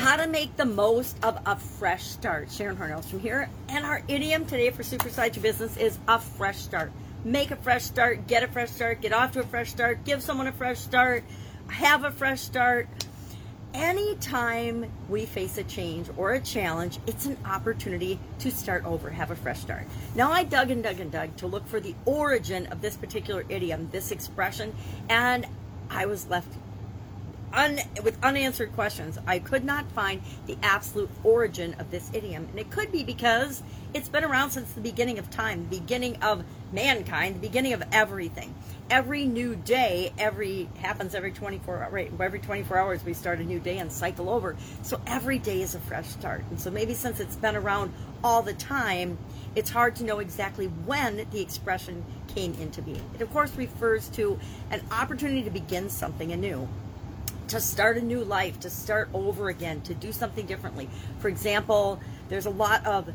how to make the most of a fresh start. Sharon Hornells from here, and our idiom today for Supersize Your Business is a fresh start. Make a fresh start, get a fresh start, get off to a fresh start, give someone a fresh start, have a fresh start. Anytime we face a change or a challenge, it's an opportunity to start over, have a fresh start. Now, I dug and dug and dug to look for the origin of this particular idiom, this expression, and I was left un, with unanswered questions. I could not find the absolute origin of this idiom. And it could be because it's been around since the beginning of time, the beginning of mankind, the beginning of everything. Every new day, every happens every 24 right, every 24 hours we start a new day and cycle over. So every day is a fresh start. And so maybe since it's been around all the time, it's hard to know exactly when the expression came into being. It of course refers to an opportunity to begin something anew to start a new life, to start over again, to do something differently. For example, there's a lot of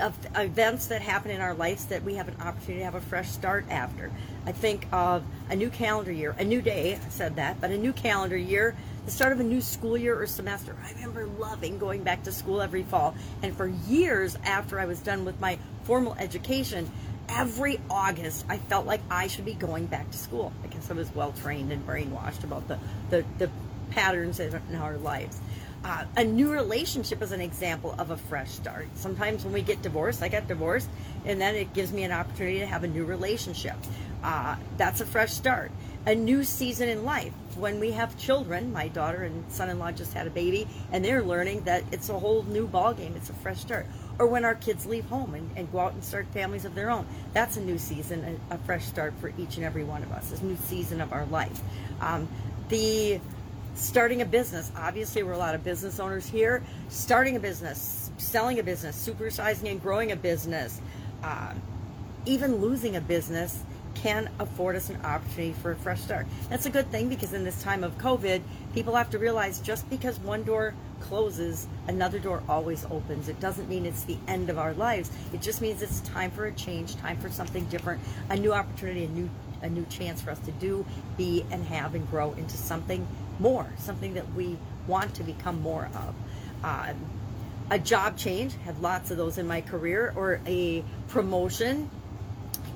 of events that happen in our lives that we have an opportunity to have a fresh start after. I think of a new calendar year, a new day, I said that, but a new calendar year, the start of a new school year or semester. I remember loving going back to school every fall. And for years after I was done with my formal education, every August, I felt like I should be going back to school. I guess I was well trained and brainwashed about the, the, the patterns in our lives. Uh, a new relationship is an example of a fresh start. Sometimes when we get divorced, I got divorced, and then it gives me an opportunity to have a new relationship. Uh, that's a fresh start. A new season in life. When we have children, my daughter and son-in-law just had a baby, and they're learning that it's a whole new ballgame. It's a fresh start or when our kids leave home and, and go out and start families of their own. That's a new season, a, a fresh start for each and every one of us, a new season of our life. Um, the starting a business, obviously, we're a lot of business owners here. Starting a business, selling a business, supersizing and growing a business, uh, even losing a business can afford us an opportunity for a fresh start. That's a good thing because in this time of COVID, people have to realize just because one door closes, another door always opens. It doesn't mean it's the end of our lives. It just means it's time for a change, time for something different, a new opportunity, a new a new chance for us to do, be, and have and grow into something more, something that we want to become more of. Um, a job change, had lots of those in my career, or a promotion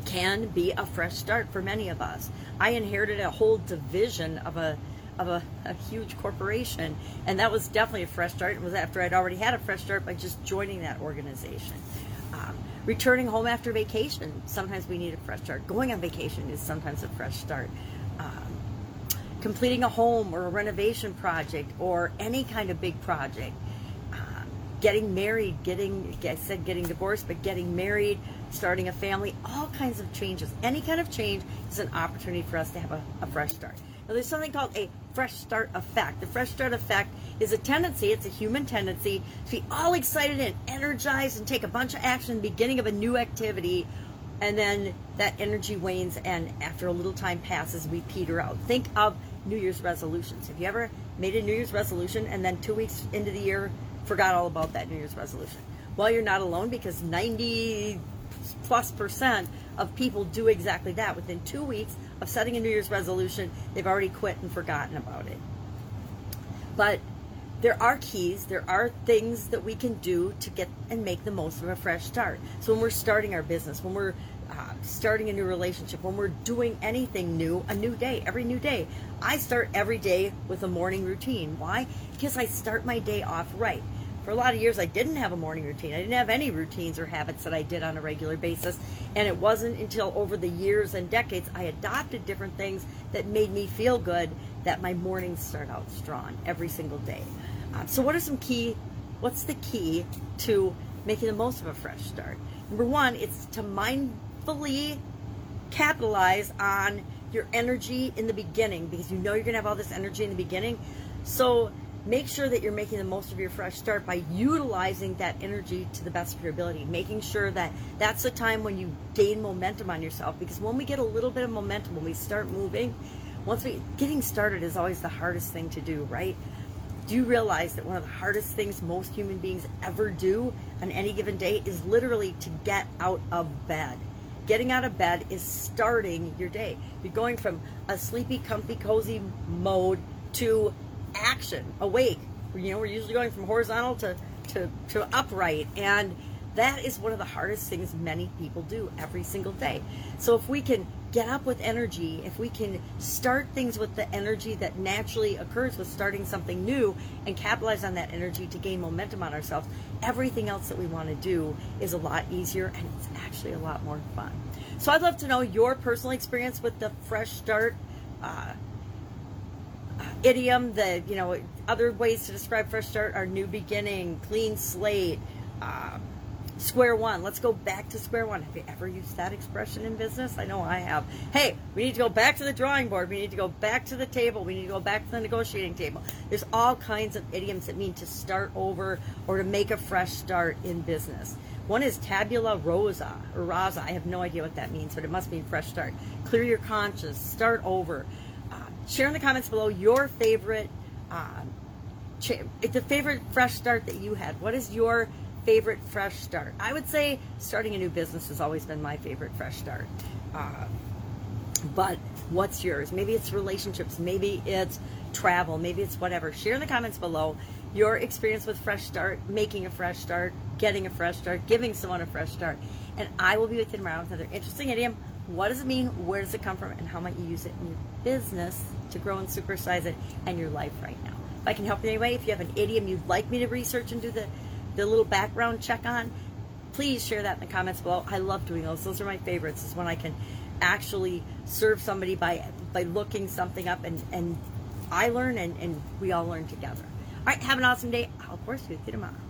can be a fresh start for many of us. I inherited a whole division of a of a, a, huge corporation, and that was definitely a fresh start. It was after I'd already had a fresh start by just joining that organization. Um, returning home after vacation, sometimes we need a fresh start. Going on vacation is sometimes a fresh start. Um, completing a home or a renovation project or any kind of big project. Um, getting married, getting, I said getting divorced, but getting married, starting a family, all kinds of changes. Any kind of change is an opportunity for us to have a, a fresh start. Now, there's something called a fresh start effect. The fresh start effect is a tendency, it's a human tendency to be all excited and energized and take a bunch of action in the beginning of a new activity, and then that energy wanes, and after a little time passes, we peter out. Think of New Year's resolutions. Have you ever made a New Year's resolution and then two weeks into the year forgot all about that New Year's resolution? Well, you're not alone because 90 plus percent of people do exactly that. Within two weeks of setting a New Year's resolution, they've already quit and forgotten about it. But there are keys, there are things that we can do to get and make the most of a fresh start. So when we're starting our business, when we're uh, starting a new relationship, when we're doing anything new, a new day, every new day, I start every day with a morning routine. Why? Because I start my day off right for a lot of years I didn't have a morning routine. I didn't have any routines or habits that I did on a regular basis. And it wasn't until over the years and decades I adopted different things that made me feel good that my mornings start out strong every single day. Uh, so, what are some key, what's the key to making the most of a fresh start? Number one, it's to mindfully capitalize on your energy in the beginning because you know you're going to have all this energy in the beginning. So, make sure that you're making the most of your fresh start by utilizing that energy to the best of your ability. Making sure that that's the time when you gain momentum on yourself because when we get a little bit of momentum when we start moving once we getting started is always the hardest thing to do right? Do you realize that one of the hardest things most human beings ever do on any given day is literally to get out of bed? Getting out of bed is starting your day. You're going from a sleepy comfy cozy mode to action, awake, You know, we're usually going from horizontal to, to, to upright. And that is one of the hardest things many people do every single day. So if we can get up with energy, if we can start things with the energy that naturally occurs with starting something new and capitalize on that energy to gain momentum on ourselves, everything else that we want to do is a lot easier and it's actually a lot more fun. So I'd love to know your personal experience with the fresh start uh, idiom. The you know other ways to describe fresh start are new beginning, clean slate. Uh, square one. Let's go back to square one. Have you ever used that expression in business? I know I have. Hey, we need to go back to the drawing board. We need to go back to the table. We need to go back to the negotiating table. There's all kinds of idioms that mean to start over or to make a fresh start in business. One is tabula rosa or rasa. I have no idea what that means, but it must mean fresh start. Clear your conscience, start over. Share in the comments below your favorite, uh, cha- favorite fresh start that you had. What is your favorite fresh start? I would say starting a new business has always been my favorite fresh start. Uh, but what's yours? Maybe it's relationships, maybe it's travel, maybe it's whatever. Share in the comments below your experience with Fresh Start, making a fresh start, getting a fresh start, giving someone a fresh start. And I will be with you tomorrow with another interesting idiom. What does it mean? Where does it come from? And how might you use it in your business to grow and supersize it and your life right now? If I can help in any way, if you have an idiom you'd like me to research and do the the little background check on, please share that in the comments below. I love doing those. Those are my favorites. Is when I can actually serve somebody by by looking something up and and I learn and, and we all learn together. All right, have an awesome day. I'll course you tomorrow.